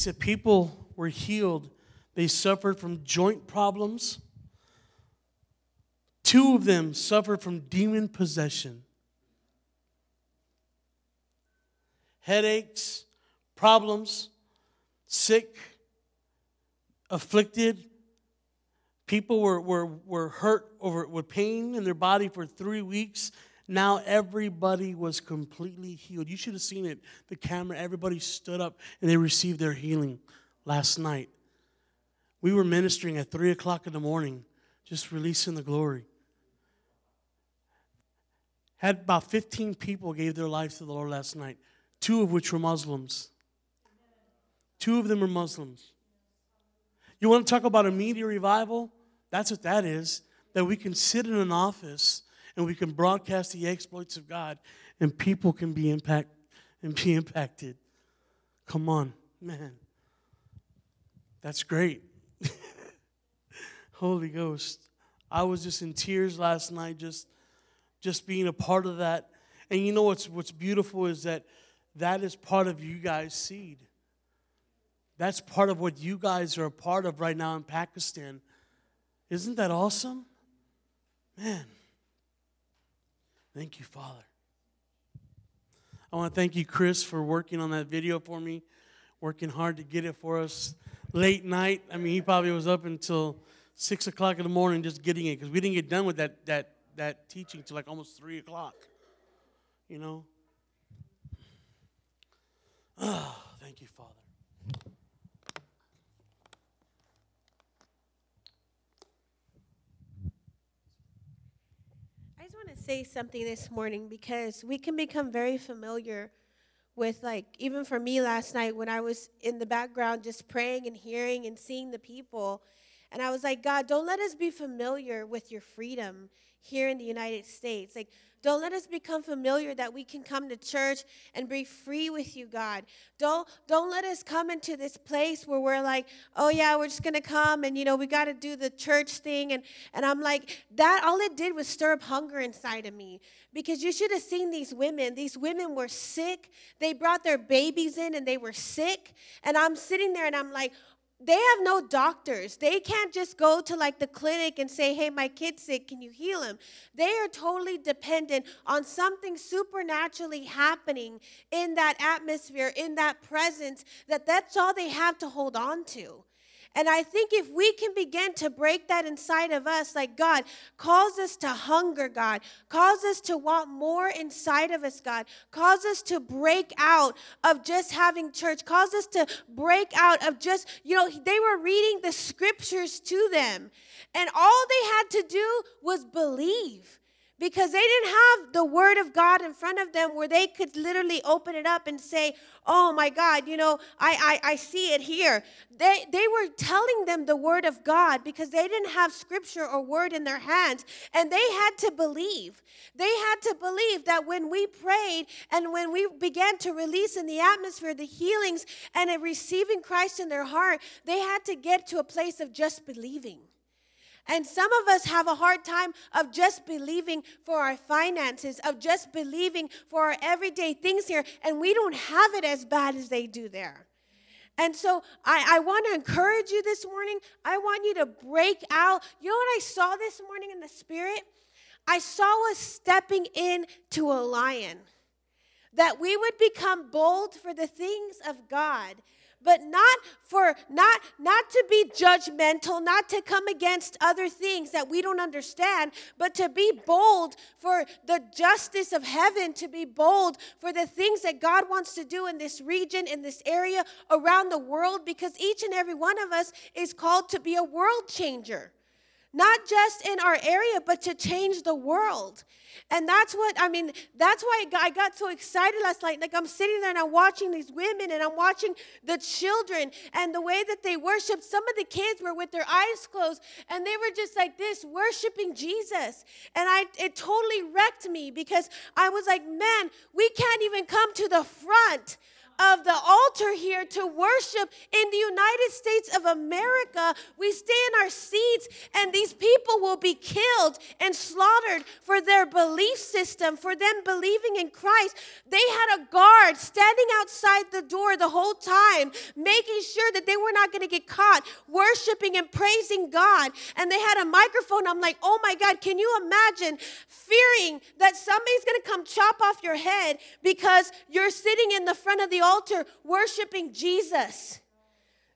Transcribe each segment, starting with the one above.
said people were healed. They suffered from joint problems. Two of them suffered from demon possession. Headaches, problems, sick, afflicted. People were, were, were hurt over with pain in their body for three weeks. Now everybody was completely healed. You should have seen it. The camera, everybody stood up and they received their healing last night. We were ministering at 3 o'clock in the morning, just releasing the glory. Had about 15 people gave their lives to the Lord last night, two of which were Muslims. Two of them are Muslims. You want to talk about a media revival? That's what that is. That we can sit in an office and we can broadcast the exploits of God and people can be impact and be impacted. Come on, man. That's great. Holy Ghost. I was just in tears last night just just being a part of that. And you know what's what's beautiful is that that is part of you guys' seed. That's part of what you guys are a part of right now in Pakistan. Isn't that awesome? Man. Thank you, Father. I want to thank you, Chris, for working on that video for me, working hard to get it for us late night. I mean, he probably was up until six o'clock in the morning just getting it because we didn't get done with that that that teaching till like almost three o'clock. You know. Oh, thank you, Father. Say something this morning because we can become very familiar with, like, even for me last night when I was in the background just praying and hearing and seeing the people. And I was like, God, don't let us be familiar with your freedom here in the United States. Like, don't let us become familiar that we can come to church and be free with you, God. Don't don't let us come into this place where we're like, oh yeah, we're just gonna come and you know we got to do the church thing and and I'm like that. All it did was stir up hunger inside of me because you should have seen these women. These women were sick. They brought their babies in and they were sick. And I'm sitting there and I'm like, they have no doctors. They can't just go to like the clinic and say, hey, my kid's sick, can you heal him? They are totally dependent on something supernaturally happening in that atmosphere, in that presence, that that's all they have to hold on to. And I think if we can begin to break that inside of us, like God calls us to hunger, God, calls us to want more inside of us, God, calls us to break out of just having church, calls us to break out of just, you know, they were reading the scriptures to them. And all they had to do was believe because they didn't have the word of God in front of them where they could literally open it up and say, Oh my God, you know, I, I, I see it here. They, they were telling them the word of God because they didn't have scripture or word in their hands. And they had to believe. They had to believe that when we prayed and when we began to release in the atmosphere the healings and receiving Christ in their heart, they had to get to a place of just believing. And some of us have a hard time of just believing for our finances, of just believing for our everyday things here, and we don't have it as bad as they do there. And so I, I want to encourage you this morning. I want you to break out. You know what I saw this morning in the spirit? I saw us stepping in to a lion. That we would become bold for the things of God but not for not not to be judgmental not to come against other things that we don't understand but to be bold for the justice of heaven to be bold for the things that God wants to do in this region in this area around the world because each and every one of us is called to be a world changer not just in our area, but to change the world. And that's what, I mean, that's why I got so excited last night. Like, I'm sitting there and I'm watching these women and I'm watching the children and the way that they worship. Some of the kids were with their eyes closed and they were just like this, worshiping Jesus. And I, it totally wrecked me because I was like, man, we can't even come to the front of the altar here to worship in the United States of America. We stay in our seats, and these people will be killed and slaughtered for their belief system, for them believing in Christ. They had a guard standing outside the door the whole time, making sure that they were not going to get caught worshiping and praising God. And they had a microphone. I'm like, oh my God, can you imagine fearing that somebody's going to come chop off your head because you're sitting in the front of the altar worshiping Jesus?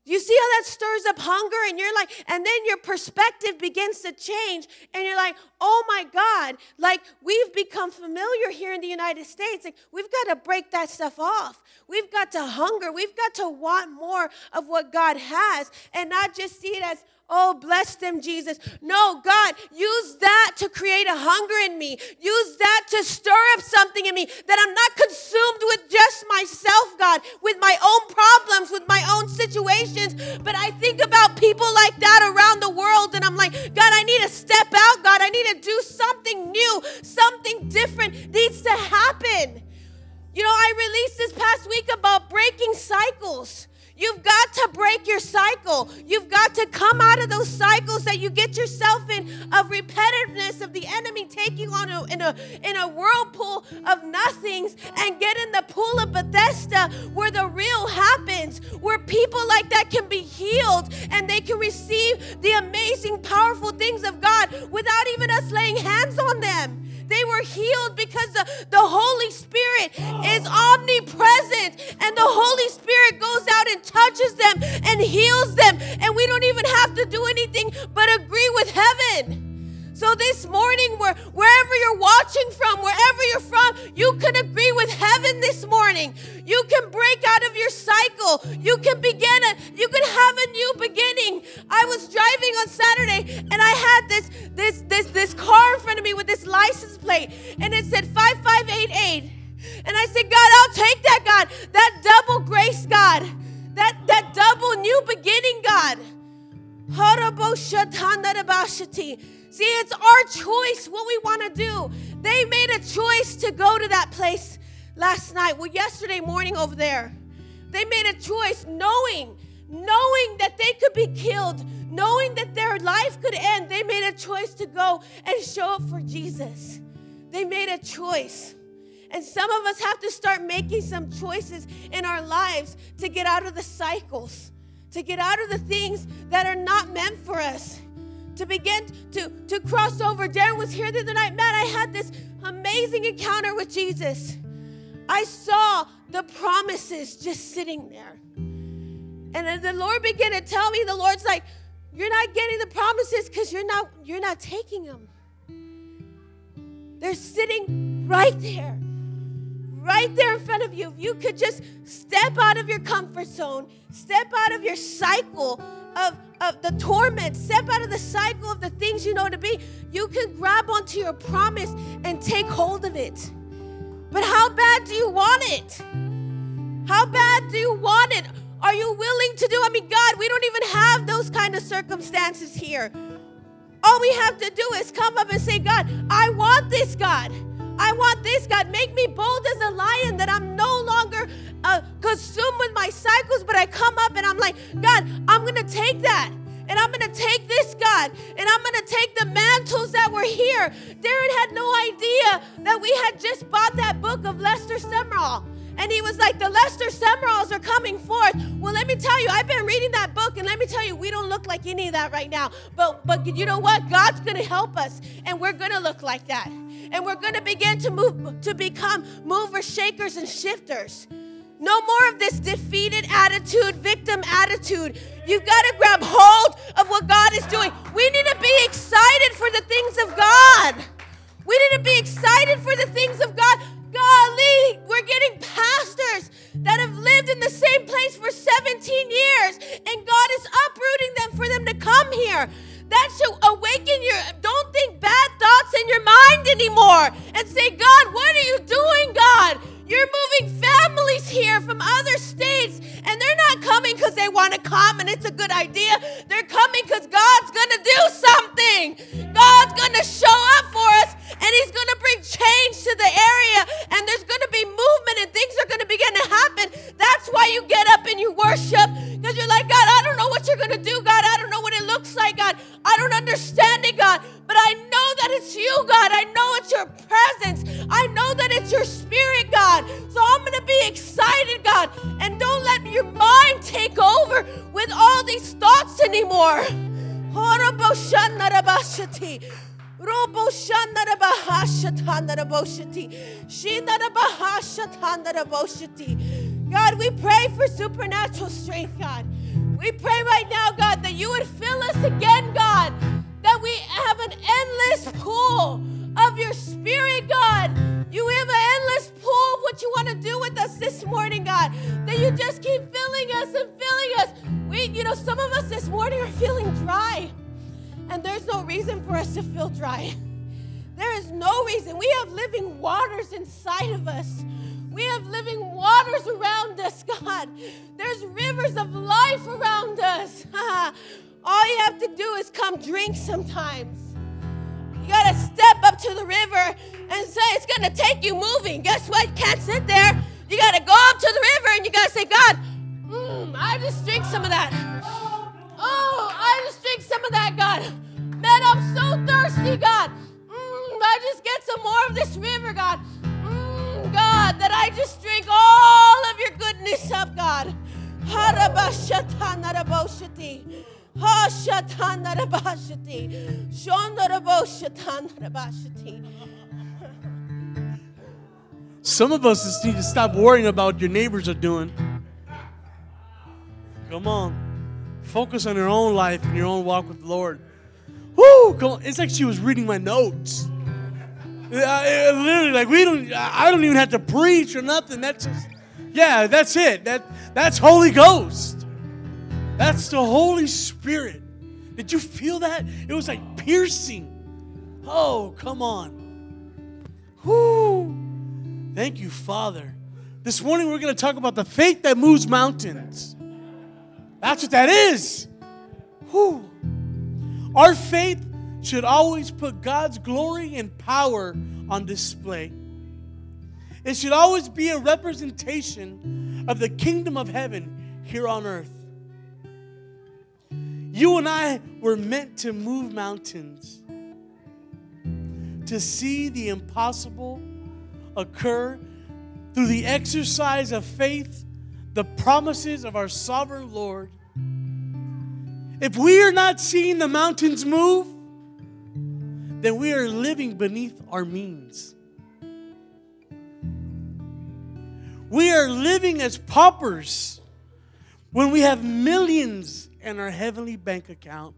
You see how that stirs up hunger, and you're like, and then your perspective begins to change, and you're like, oh my God, like we've become familiar here in the United States. Like we've got to break that stuff off. We've got to hunger. We've got to want more of what God has, and not just see it as, Oh, bless them, Jesus. No, God, use that to create a hunger in me. Use that to stir up something in me that I'm not consumed with just myself, God, with my own problems, with my own situations. But I think about people like that around the world, and I'm like, God, I need to step out, God. I need to do something new, something different needs to happen. You know, I released this past week about breaking cycles. You've got to break your cycle. You've got to come out of those cycles that you get yourself in of repetitiveness of the enemy taking on a, in a in a whirlpool of nothings and get in the pool of Bethesda where the real happens, where people like that can be healed and they can receive the amazing, powerful things of God without even us laying hands on them. They were healed because the, the Holy Spirit is omnipresent and the Holy Spirit goes out and touches them and heals them. And we don't even have to do anything but agree with heaven. So this morning, where, wherever you're watching from, wherever you're from, you can agree with heaven this morning. You can break out of your cycle. You can begin a, you can have a new beginning. I was driving on Saturday and I had this this this this car me with this license plate and it said 5588. And I said, God, I'll take that, God. That double grace, God. That that double new beginning, God. See, it's our choice what we want to do. They made a choice to go to that place last night. Well, yesterday morning over there, they made a choice knowing, knowing that they could be killed, knowing that their life could end. They made a choice to go and show up for Jesus. They made a choice. And some of us have to start making some choices in our lives to get out of the cycles, to get out of the things that are not meant for us to begin to, to cross over. Darren was here the other night. Man, I had this amazing encounter with Jesus. I saw the promises just sitting there. And the Lord began to tell me, the Lord's like, you're not getting the promises because you're not you're not taking them. They're sitting right there. Right there in front of you. If you could just step out of your comfort zone, step out of your cycle of, of the torment, step out of the cycle of the things you know to be, you can grab onto your promise and take hold of it. But how bad do you want it? How bad do you want it? Are you willing to do? I mean, God, we don't even have those kind of circumstances here. All we have to do is come up and say, God, I want this, God. I want this, God. Make me bold as a lion that I'm no longer uh, consumed with my cycles, but I come up and I'm like, God, I'm going to take that. And I'm going to take this, God, and I'm going to take the mantles that were here. Darren had no idea that we had just bought that book of Lester Sumrall. And he was like, The Lester Sumralls are coming forth. Well, let me tell you, I've been reading that book, and let me tell you, we don't look like any of that right now. But but you know what? God's gonna help us, and we're gonna look like that. And we're gonna begin to move to become movers, shakers, and shifters. No more of this defeated attitude, victim attitude. You've got to grab hold of what God is doing. We need to be excited for the things of God. We need to be excited for the things of God. Golly, we're getting pastors that have lived in the same place for 17 years, and God is uprooting them for them to come here. That should awaken your, don't think bad thoughts in your mind anymore and say, God, what are you doing, God? You're moving families here from other states, and they're not coming because they want to come and it's a good idea. They're coming because God's going to do something. God's going to show up for us, and He's going to bring change to the God, we pray for supernatural strength, God. We pray God. Man, I'm so thirsty, God. Mm, I just get some more of this river, God. Mm, God, that I just drink all of your goodness up, God. Some of us just need to stop worrying about what your neighbors are doing. Come on. Focus on your own life and your own walk with the Lord. Whoo! Come on. It's like she was reading my notes. I, literally, like we don't. I don't even have to preach or nothing. That's just, yeah, that's it. That that's Holy Ghost. That's the Holy Spirit. Did you feel that? It was like piercing. Oh, come on. Whoo! Thank you, Father. This morning we're going to talk about the faith that moves mountains. That's what that is. Whew. Our faith should always put God's glory and power on display. It should always be a representation of the kingdom of heaven here on earth. You and I were meant to move mountains, to see the impossible occur through the exercise of faith the promises of our sovereign Lord, if we are not seeing the mountains move, then we are living beneath our means. We are living as paupers when we have millions in our heavenly bank account.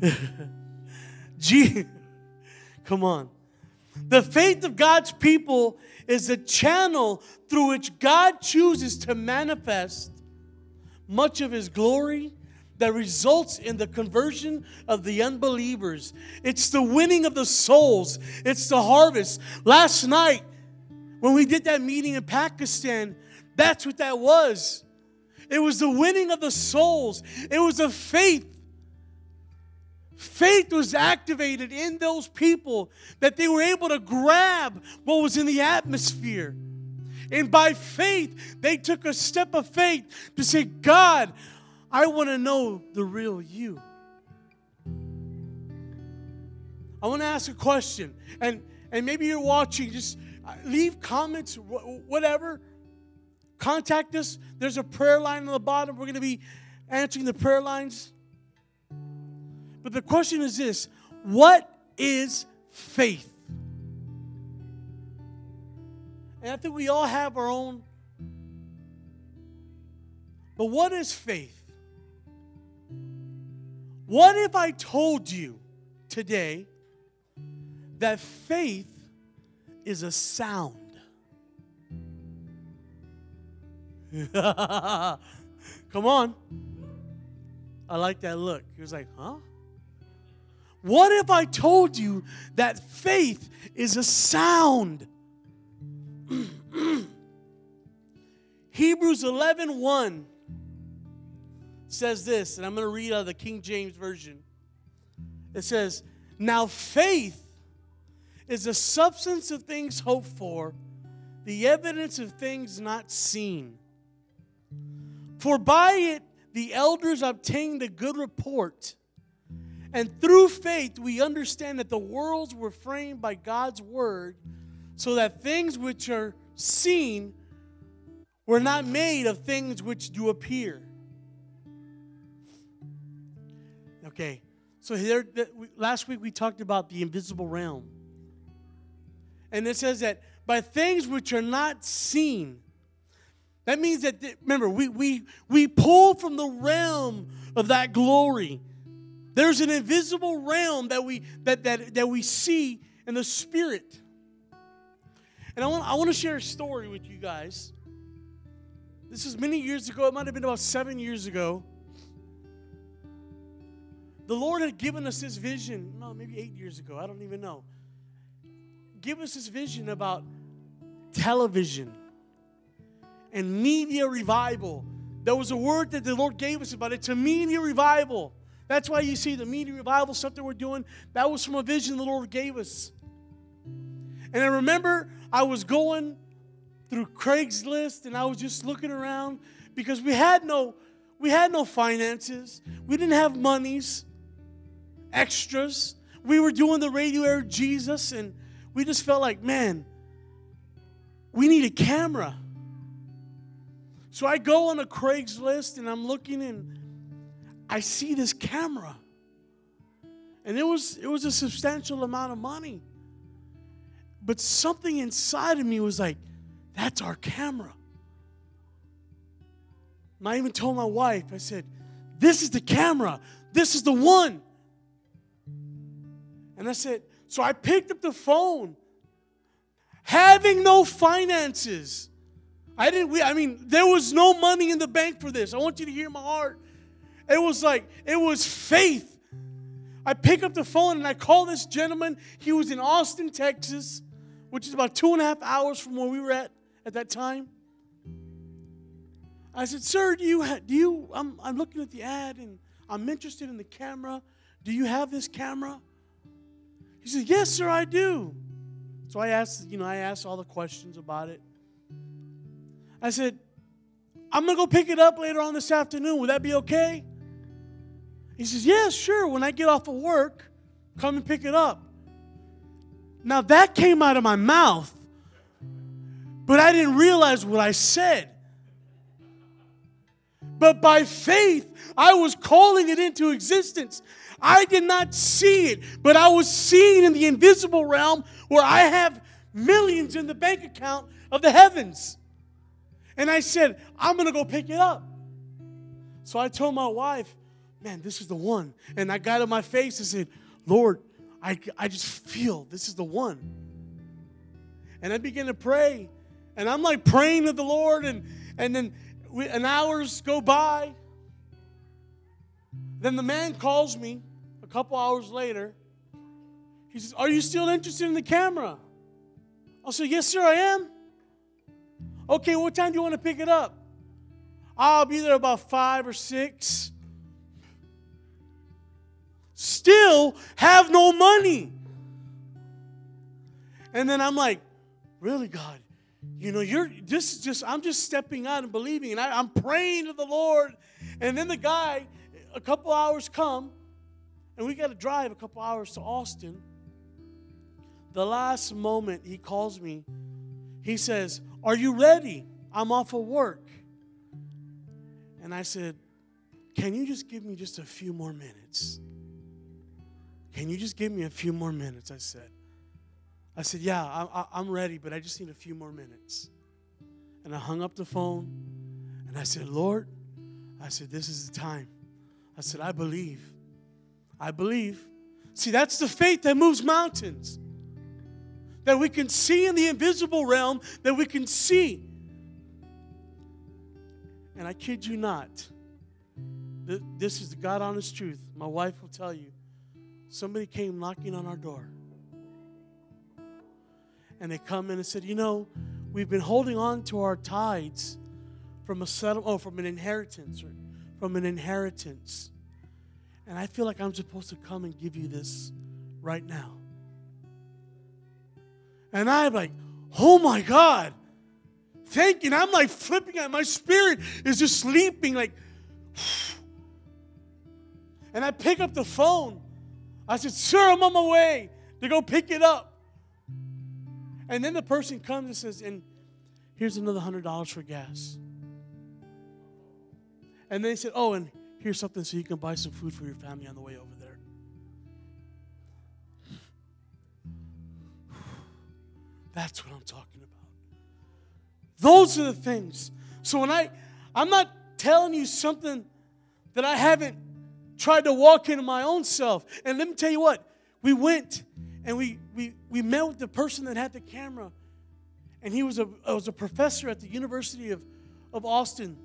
Gee, come on. The faith of God's people is a channel through which God chooses to manifest much of his glory that results in the conversion of the unbelievers. It's the winning of the souls, it's the harvest. Last night, when we did that meeting in Pakistan, that's what that was. It was the winning of the souls, it was the faith Faith was activated in those people that they were able to grab what was in the atmosphere. And by faith, they took a step of faith to say, God, I want to know the real you. I want to ask a question. And, and maybe you're watching, just uh, leave comments, whatever. Contact us. There's a prayer line on the bottom. We're going to be answering the prayer lines. But the question is this what is faith? And I think we all have our own. But what is faith? What if I told you today that faith is a sound? Come on. I like that look. He was like, huh? What if I told you that faith is a sound? Hebrews 11 1 says this, and I'm going to read out of the King James Version. It says, Now faith is the substance of things hoped for, the evidence of things not seen. For by it the elders obtained a good report. And through faith, we understand that the worlds were framed by God's word so that things which are seen were not made of things which do appear. Okay, so here, last week we talked about the invisible realm. And it says that by things which are not seen, that means that, remember, we, we, we pull from the realm of that glory. There's an invisible realm that we, that, that, that we see in the spirit. And I want, I want to share a story with you guys. This is many years ago. It might have been about seven years ago. The Lord had given us this vision, no, maybe eight years ago. I don't even know. Give us this vision about television and media revival. There was a word that the Lord gave us about it. It's a media revival. That's why you see the media revival stuff that we're doing. That was from a vision the Lord gave us. And I remember I was going through Craigslist and I was just looking around because we had no we had no finances. We didn't have monies, extras. We were doing the radio air Jesus and we just felt like, man, we need a camera. So I go on a Craigslist and I'm looking and I see this camera. And it was it was a substantial amount of money. But something inside of me was like, that's our camera. And I even told my wife, I said, this is the camera. This is the one. And I said, so I picked up the phone, having no finances. I didn't, we, I mean, there was no money in the bank for this. I want you to hear my heart. It was like, it was faith. I pick up the phone and I call this gentleman. He was in Austin, Texas which is about two and a half hours from where we were at at that time. I said, Sir, do you, do you I'm, I'm looking at the ad and I'm interested in the camera. Do you have this camera? He said, Yes, sir, I do. So I asked, you know, I asked all the questions about it. I said, I'm going to go pick it up later on this afternoon. Would that be okay? He says, yeah, sure. When I get off of work, come and pick it up. Now that came out of my mouth, but I didn't realize what I said. But by faith, I was calling it into existence. I did not see it, but I was seeing in the invisible realm where I have millions in the bank account of the heavens. And I said, I'm going to go pick it up. So I told my wife, man, this is the one. And I got in my face and said, Lord, I, I just feel this is the one. And I begin to pray. And I'm like praying to the Lord, and, and then we, and hours go by. Then the man calls me a couple hours later. He says, Are you still interested in the camera? I'll say, Yes, sir, I am. Okay, what time do you want to pick it up? I'll be there about five or six still have no money. And then I'm like, really, God? You know, you're this is just, I'm just stepping out and believing. And I, I'm praying to the Lord. And then the guy, a couple hours come, and we got to drive a couple hours to Austin. The last moment he calls me, he says, Are you ready? I'm off of work. And I said, Can you just give me just a few more minutes? Can you just give me a few more minutes? I said. I said, Yeah, I, I'm ready, but I just need a few more minutes. And I hung up the phone and I said, Lord, I said, This is the time. I said, I believe. I believe. See, that's the faith that moves mountains. That we can see in the invisible realm, that we can see. And I kid you not, this is the God honest truth. My wife will tell you somebody came knocking on our door. And they come in and said, You know, we've been holding on to our tithes from a settle, oh, from an inheritance, or from an inheritance. And I feel like I'm supposed to come and give you this right now. And I'm like, oh my God. Thank you. And I'm like flipping out. My spirit is just sleeping, like, and I pick up the phone I said, Sir, I'm on my way to go pick it up. And then the person comes and says, And here's another $100 for gas. And they said, Oh, and here's something so you can buy some food for your family on the way over there. That's what I'm talking about. Those are the things. So when I, I'm not telling you something that I haven't tried to walk into my own self. And let me tell you what, we went and we, we, we met with the person that had the camera. And he was a, was a professor at the University of, of Austin,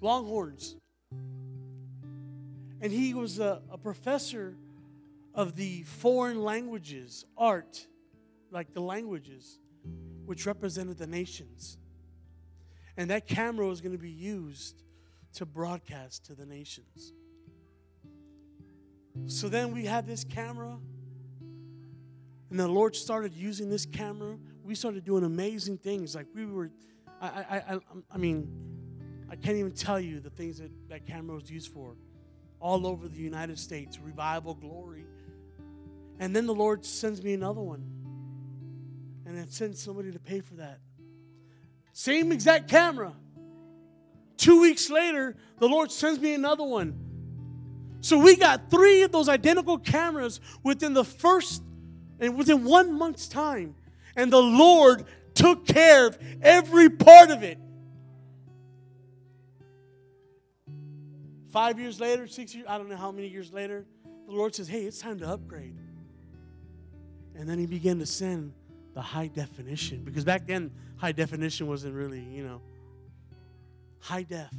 Longhorns. And he was a, a professor of the foreign languages, art, like the languages, which represented the nations. And that camera was going to be used to broadcast to the nations. So then we had this camera, and the Lord started using this camera. We started doing amazing things. Like we were, I, I, I, I mean, I can't even tell you the things that that camera was used for, all over the United States, revival, glory. And then the Lord sends me another one, and then sends somebody to pay for that. Same exact camera. Two weeks later, the Lord sends me another one. So we got three of those identical cameras within the first and within one month's time. And the Lord took care of every part of it. Five years later, six years, I don't know how many years later, the Lord says, Hey, it's time to upgrade. And then He began to send the high definition because back then, high definition wasn't really, you know, high def.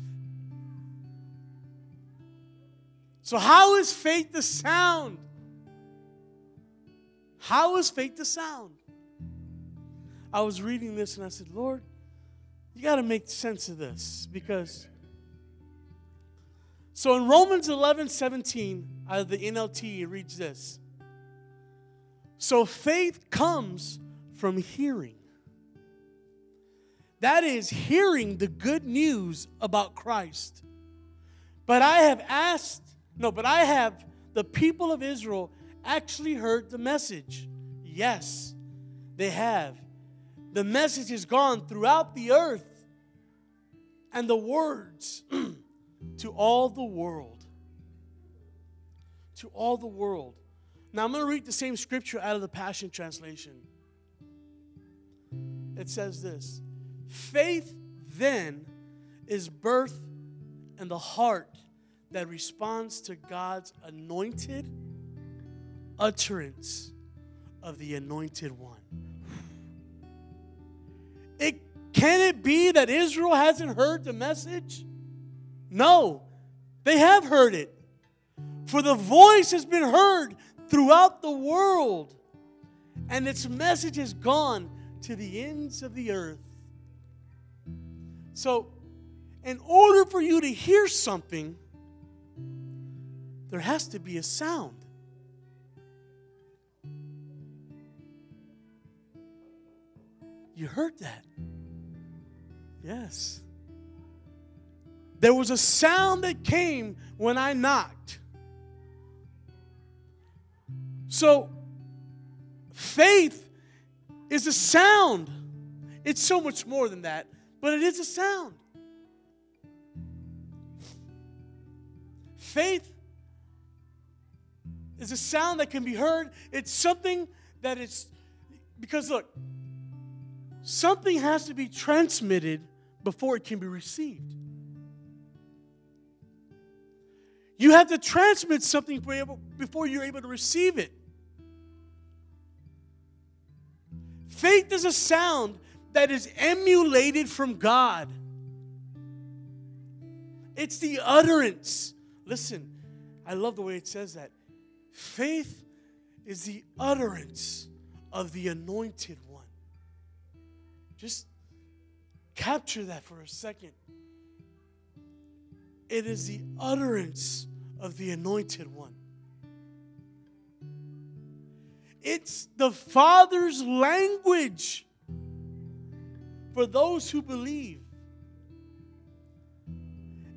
So, how is faith the sound? How is faith the sound? I was reading this and I said, Lord, you got to make sense of this because. So in Romans 11 17, out of the NLT, it reads this. So faith comes from hearing. That is, hearing the good news about Christ. But I have asked, no, but I have, the people of Israel actually heard the message. Yes, they have. The message has gone throughout the earth and the words to all the world. To all the world. Now I'm going to read the same scripture out of the Passion Translation. It says this Faith then is birth in the heart that responds to God's anointed utterance of the anointed one. It can it be that Israel hasn't heard the message? No, they have heard it. For the voice has been heard throughout the world, and its message has gone to the ends of the earth. So, in order for you to hear something, there has to be a sound. You heard that? Yes. There was a sound that came when I knocked. So, faith is a sound. It's so much more than that, but it is a sound. Faith is a sound that can be heard. It's something that is, because look, something has to be transmitted before it can be received. You have to transmit something before you're able to receive it. Faith is a sound that is emulated from God. It's the utterance. Listen, I love the way it says that. Faith is the utterance of the anointed one. Just capture that for a second. It is the utterance of the anointed one. It's the Father's language for those who believe.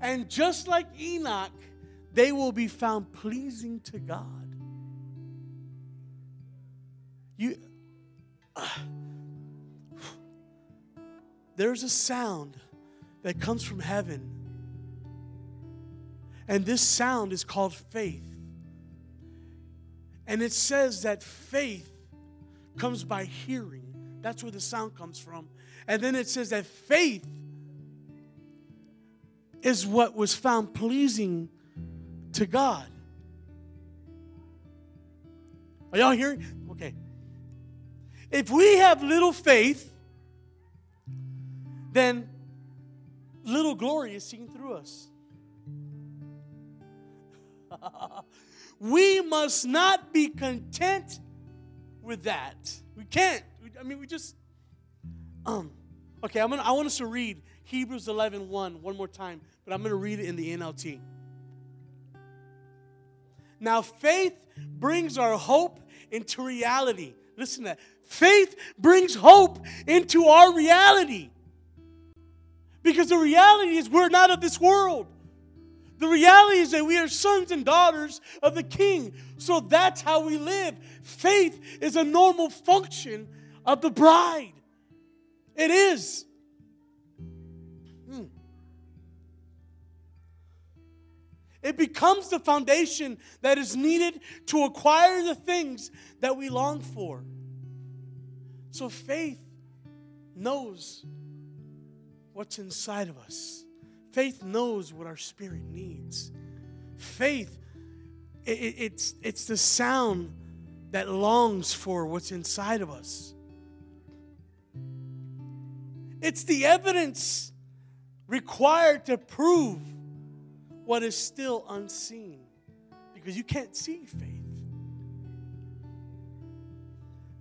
And just like Enoch, they will be found pleasing to God. You uh, there's a sound that comes from heaven. And this sound is called faith. And it says that faith comes by hearing. That's where the sound comes from. And then it says that faith is what was found pleasing to God. Are y'all hearing? Okay. If we have little faith, then little glory is seen through us. we must not be content with that. We can't. I mean, we just um okay, I'm gonna I want us to read Hebrews 11, 1 one more time, but I'm gonna read it in the NLT. Now, faith brings our hope into reality. Listen to that. Faith brings hope into our reality. Because the reality is we're not of this world. The reality is that we are sons and daughters of the King. So that's how we live. Faith is a normal function of the bride. It is. It becomes the foundation that is needed to acquire the things that we long for. So faith knows what's inside of us. Faith knows what our spirit needs. Faith, it, it's, it's the sound that longs for what's inside of us. It's the evidence required to prove what is still unseen because you can't see faith.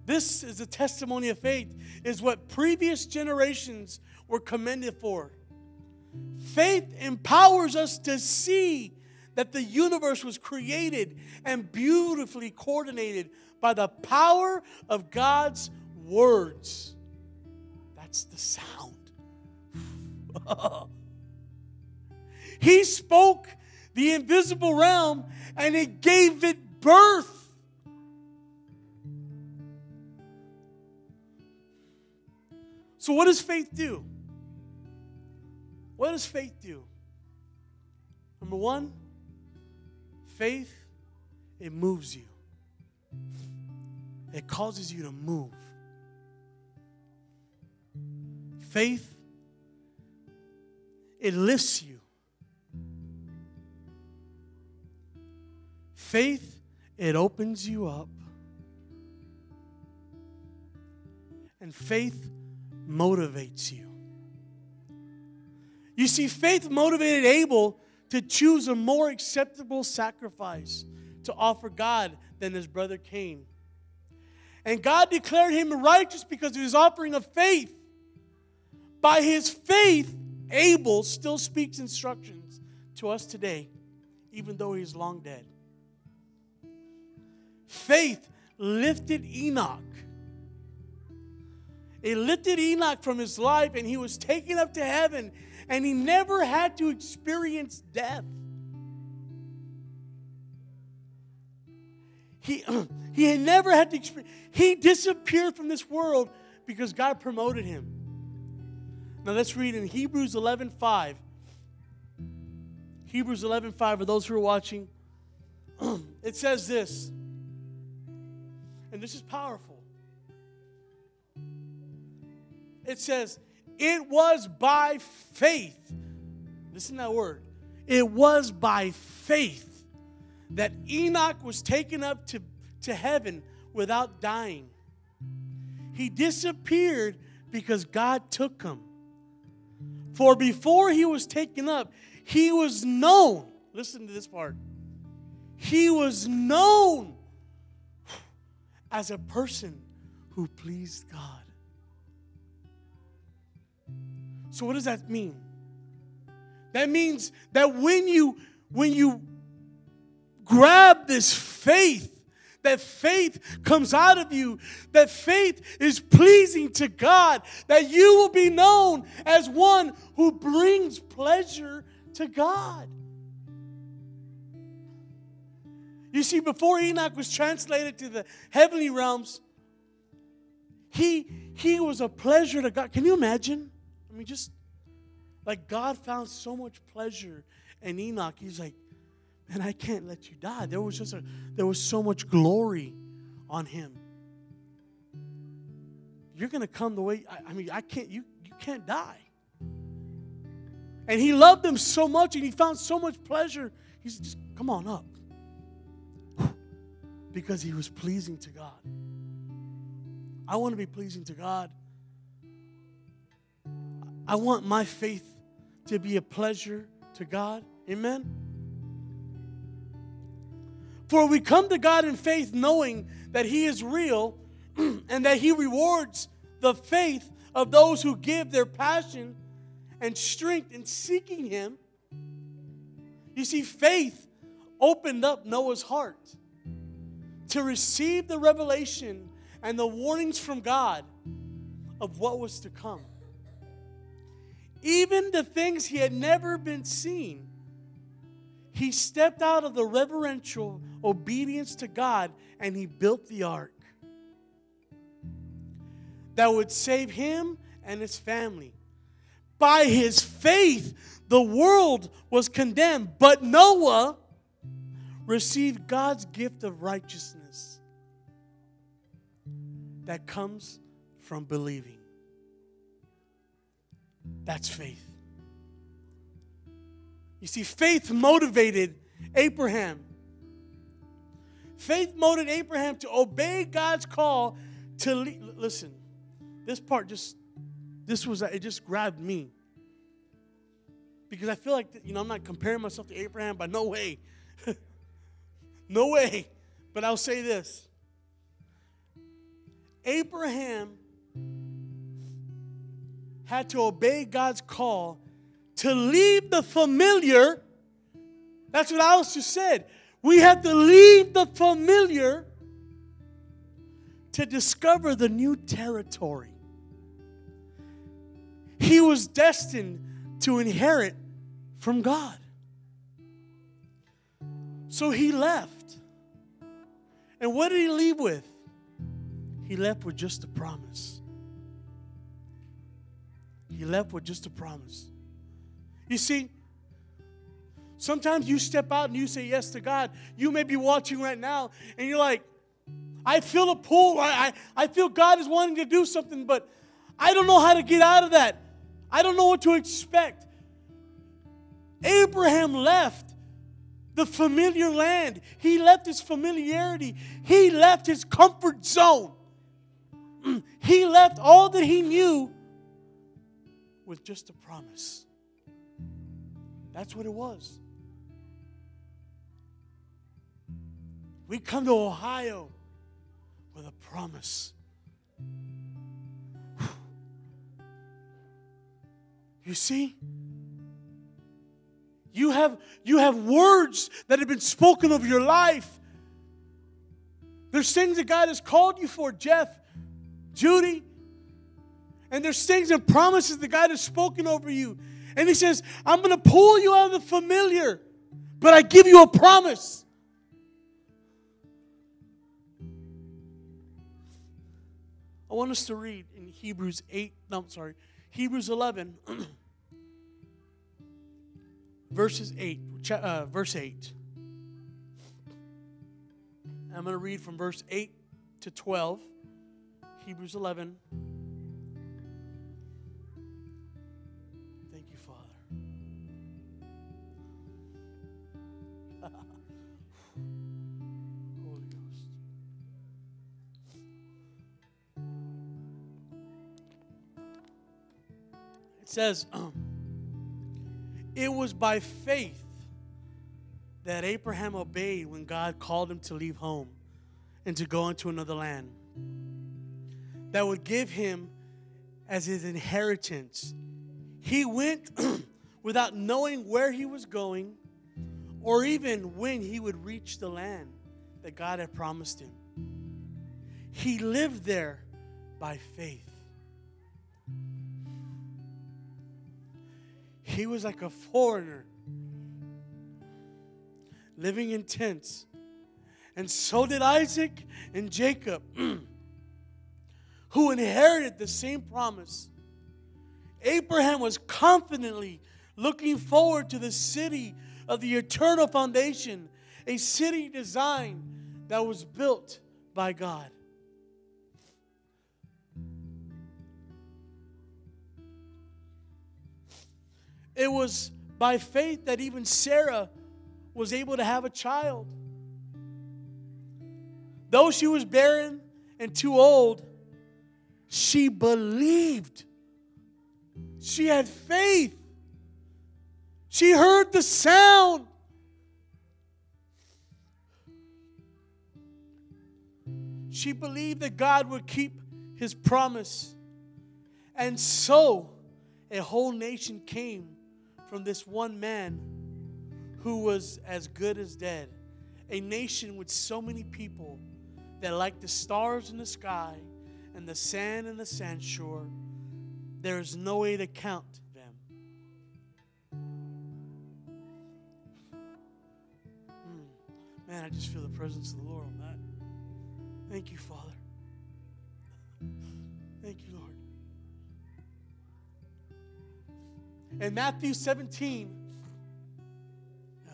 This is a testimony of faith, is what previous generations were commended for. Faith empowers us to see that the universe was created and beautifully coordinated by the power of God's words. That's the sound. he spoke the invisible realm and it gave it birth. So, what does faith do? What does faith do? Number one, faith, it moves you, it causes you to move. Faith, it lifts you. Faith, it opens you up. And faith motivates you. You see, faith motivated Abel to choose a more acceptable sacrifice to offer God than his brother Cain. And God declared him righteous because of his offering of faith. By his faith, Abel still speaks instructions to us today, even though he's long dead. Faith lifted Enoch it lifted Enoch from his life, and he was taken up to heaven, and he never had to experience death. He, he had never had to experience, he disappeared from this world because God promoted him. Now let's read in Hebrews 11 5. Hebrews 11 5, for those who are watching, it says this, and this is powerful. It says, It was by faith. Listen to that word. It was by faith that Enoch was taken up to, to heaven without dying. He disappeared because God took him. For before he was taken up, he was known. Listen to this part. He was known as a person who pleased God. So what does that mean? That means that when you when you grab this faith, that faith comes out of you, that faith is pleasing to God, that you will be known as one who brings pleasure to God. You see, before Enoch was translated to the heavenly realms, he he was a pleasure to God. Can you imagine? I mean, just like God found so much pleasure in Enoch. He's like, man, I can't let you die. There was just a there was so much glory on him. You're gonna come the way I, I mean, I can't you you can't die. And he loved them so much and he found so much pleasure. He said, just come on up. Because he was pleasing to God. I want to be pleasing to God. I want my faith to be a pleasure to God. Amen. For we come to God in faith knowing that He is real and that He rewards the faith of those who give their passion and strength in seeking Him. You see, faith opened up Noah's heart to receive the revelation and the warnings from God of what was to come. Even the things he had never been seen, he stepped out of the reverential obedience to God and he built the ark that would save him and his family. By his faith, the world was condemned, but Noah received God's gift of righteousness that comes from believing. That's faith. You see, faith motivated Abraham. Faith motivated Abraham to obey God's call to listen. This part just this was it just grabbed me because I feel like you know I'm not comparing myself to Abraham, but no way, no way. But I'll say this: Abraham had to obey God's call to leave the familiar. That's what Alice just said. We have to leave the familiar to discover the new territory. He was destined to inherit from God. So he left. And what did he leave with? He left with just a promise. He left with just a promise. You see, sometimes you step out and you say yes to God. You may be watching right now and you're like, I feel a pull. I, I, I feel God is wanting to do something, but I don't know how to get out of that. I don't know what to expect. Abraham left the familiar land, he left his familiarity, he left his comfort zone. He left all that he knew with just a promise. That's what it was. We come to Ohio with a promise. You see? You have, you have words that have been spoken of your life. There's things that God has called you for, Jeff, Judy. And there's things and promises that God has spoken over you. And He says, I'm going to pull you out of the familiar, but I give you a promise. I want us to read in Hebrews 8, no, I'm sorry, Hebrews 11, verses 8, uh, verse 8. I'm going to read from verse 8 to 12, Hebrews 11. Thank you, Father. Holy Ghost. It says, it was by faith that Abraham obeyed when God called him to leave home and to go into another land that would give him as his inheritance. He went without knowing where he was going or even when he would reach the land that God had promised him. He lived there by faith. He was like a foreigner living in tents. And so did Isaac and Jacob. who inherited the same promise. Abraham was confidently looking forward to the city of the eternal foundation, a city designed that was built by God. It was by faith that even Sarah was able to have a child. Though she was barren and too old, she believed. She had faith. She heard the sound. She believed that God would keep his promise. And so a whole nation came from this one man who was as good as dead. A nation with so many people that, like the stars in the sky and the sand and the sandshore, there is no way to count them. Hmm. Man, I just feel the presence of the Lord on that. Thank you, Father. Thank you, Lord. In Matthew 17, uh,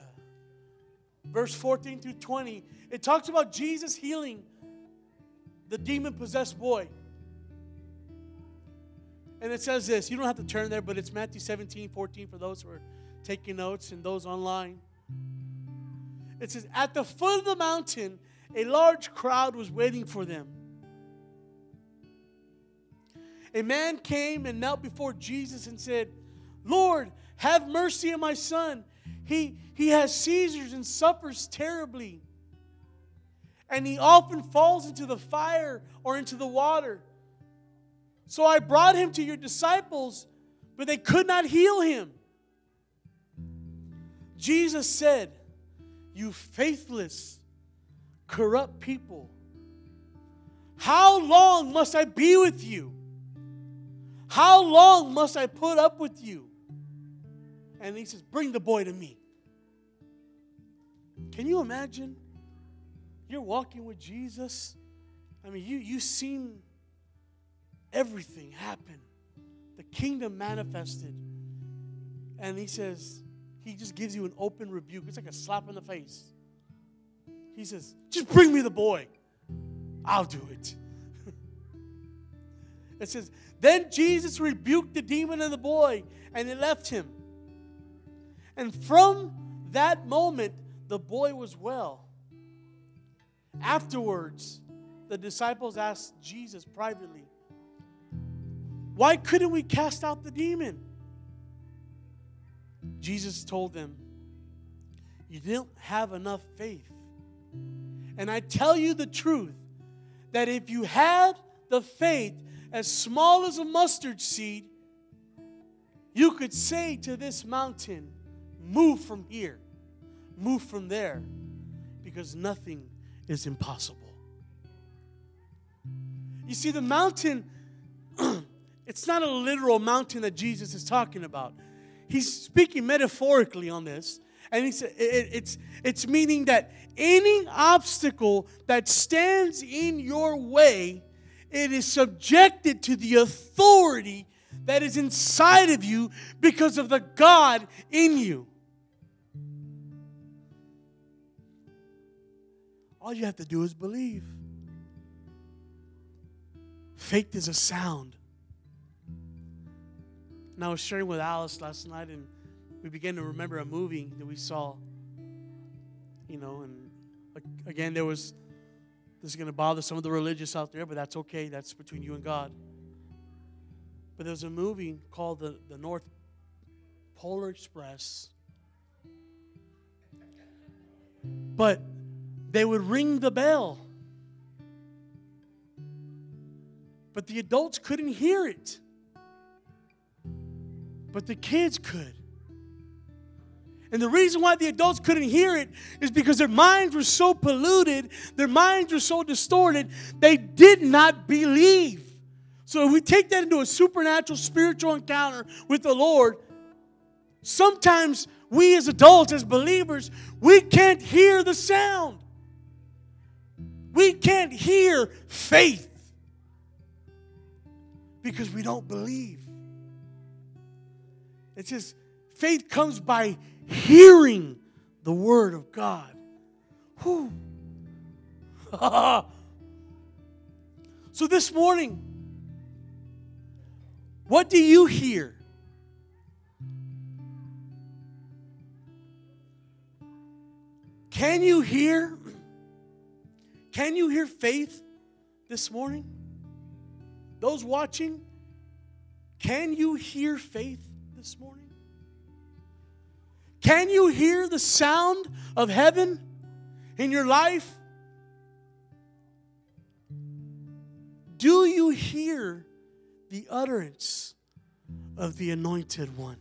verse 14 through 20, it talks about Jesus healing the demon possessed boy. And it says this you don't have to turn there, but it's Matthew 17, 14 for those who are taking notes and those online. It says, At the foot of the mountain, a large crowd was waiting for them. A man came and knelt before Jesus and said, Lord, have mercy on my son. He, he has seizures and suffers terribly. And he often falls into the fire or into the water. So I brought him to your disciples, but they could not heal him. Jesus said, You faithless, corrupt people, how long must I be with you? How long must I put up with you? And he says, Bring the boy to me. Can you imagine? You're walking with Jesus. I mean, you, you've seen everything happen. The kingdom manifested. And he says, he just gives you an open rebuke. It's like a slap in the face. He says, just bring me the boy. I'll do it. it says, then Jesus rebuked the demon and the boy, and it left him. And from that moment, the boy was well. Afterwards, the disciples asked Jesus privately, Why couldn't we cast out the demon? Jesus told them, You didn't have enough faith. And I tell you the truth that if you had the faith as small as a mustard seed, you could say to this mountain, Move from here, move from there, because nothing is impossible. You see, the mountain, it's not a literal mountain that Jesus is talking about. He's speaking metaphorically on this. And he said it's, it's meaning that any obstacle that stands in your way, it is subjected to the authority that is inside of you because of the God in you. All you have to do is believe. Faith is a sound. And I was sharing with Alice last night, and we began to remember a movie that we saw. You know, and again, there was this is going to bother some of the religious out there, but that's okay. That's between you and God. But there's a movie called the, the North Polar Express. But they would ring the bell. But the adults couldn't hear it. But the kids could. And the reason why the adults couldn't hear it is because their minds were so polluted, their minds were so distorted, they did not believe. So if we take that into a supernatural spiritual encounter with the Lord, sometimes we as adults, as believers, we can't hear the sound. We can't hear faith. because we don't believe. It says faith comes by hearing the word of God. Whew. so this morning, what do you hear? Can you hear? Can you hear faith this morning? Those watching, can you hear faith this morning? Can you hear the sound of heaven in your life? Do you hear the utterance of the anointed one?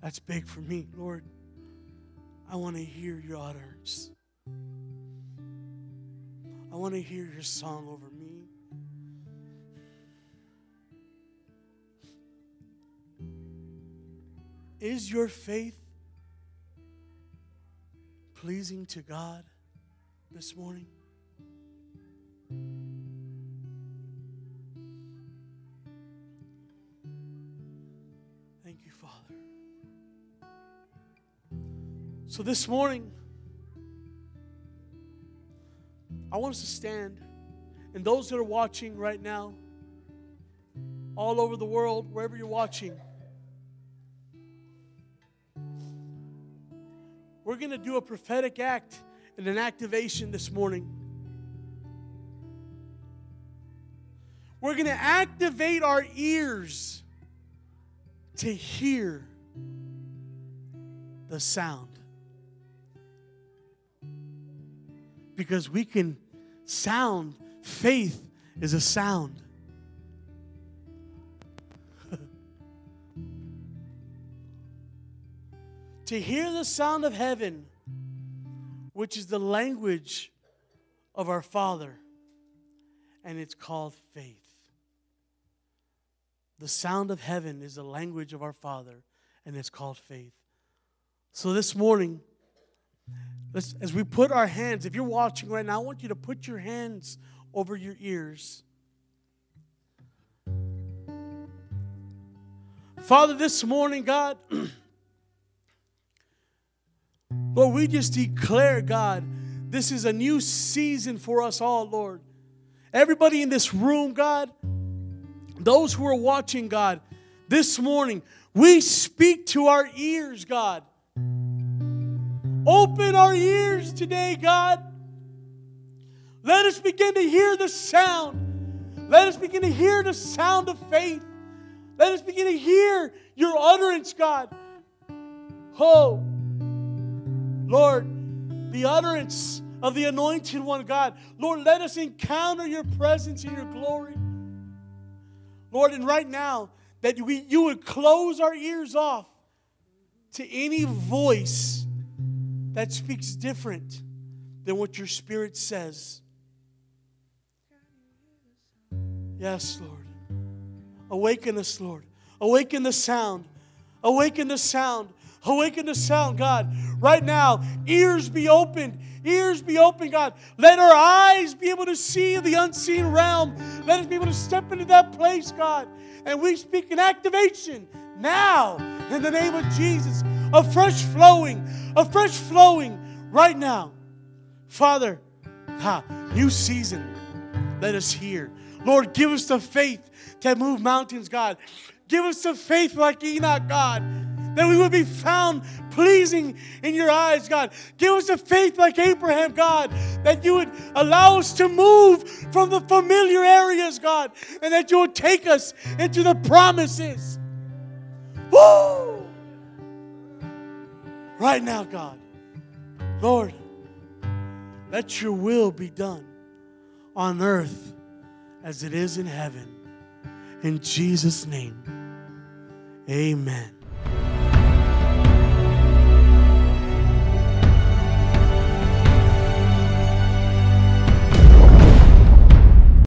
That's big for me, Lord. I want to hear your utterance. I want to hear your song over me. Is your faith pleasing to God this morning? So this morning, I want us to stand. And those that are watching right now, all over the world, wherever you're watching, we're going to do a prophetic act and an activation this morning. We're going to activate our ears to hear the sound. Because we can sound, faith is a sound. to hear the sound of heaven, which is the language of our Father, and it's called faith. The sound of heaven is the language of our Father, and it's called faith. So this morning, let's, as we put our hands, if you're watching right now, I want you to put your hands over your ears. Father, this morning, God, Lord, we just declare, God, this is a new season for us all, Lord. Everybody in this room, God, those who are watching, God, this morning, we speak to our ears, God. Open our ears today, God. Let us begin to hear the sound. Let us begin to hear the sound of faith. Let us begin to hear your utterance, God. Oh, Lord, the utterance of the anointed one, God. Lord, let us encounter your presence and your glory. Lord, and right now, that we, you would close our ears off to any voice that speaks different than what your spirit says. Yes, Lord. Awaken us, Lord. Awaken the sound. Awaken the sound. Awaken the sound, God. Right now, ears be opened. Ears be open, God. Let our eyes be able to see the unseen realm. Let us be able to step into that place, God. And we speak an activation now in the name of Jesus. A fresh flowing, a fresh flowing right now. Father, ha, new season. Let us hear. Lord, give us the faith to move mountains, God. Give us the faith like Enoch, God that we would be found pleasing in your eyes, God. Give us the faith like Abraham, God, that you would allow us to move from the familiar areas, God, and that you would take us into the promises. Woo! Right now, God. Lord, let your will be done on earth as it is in heaven. In Jesus' name, amen.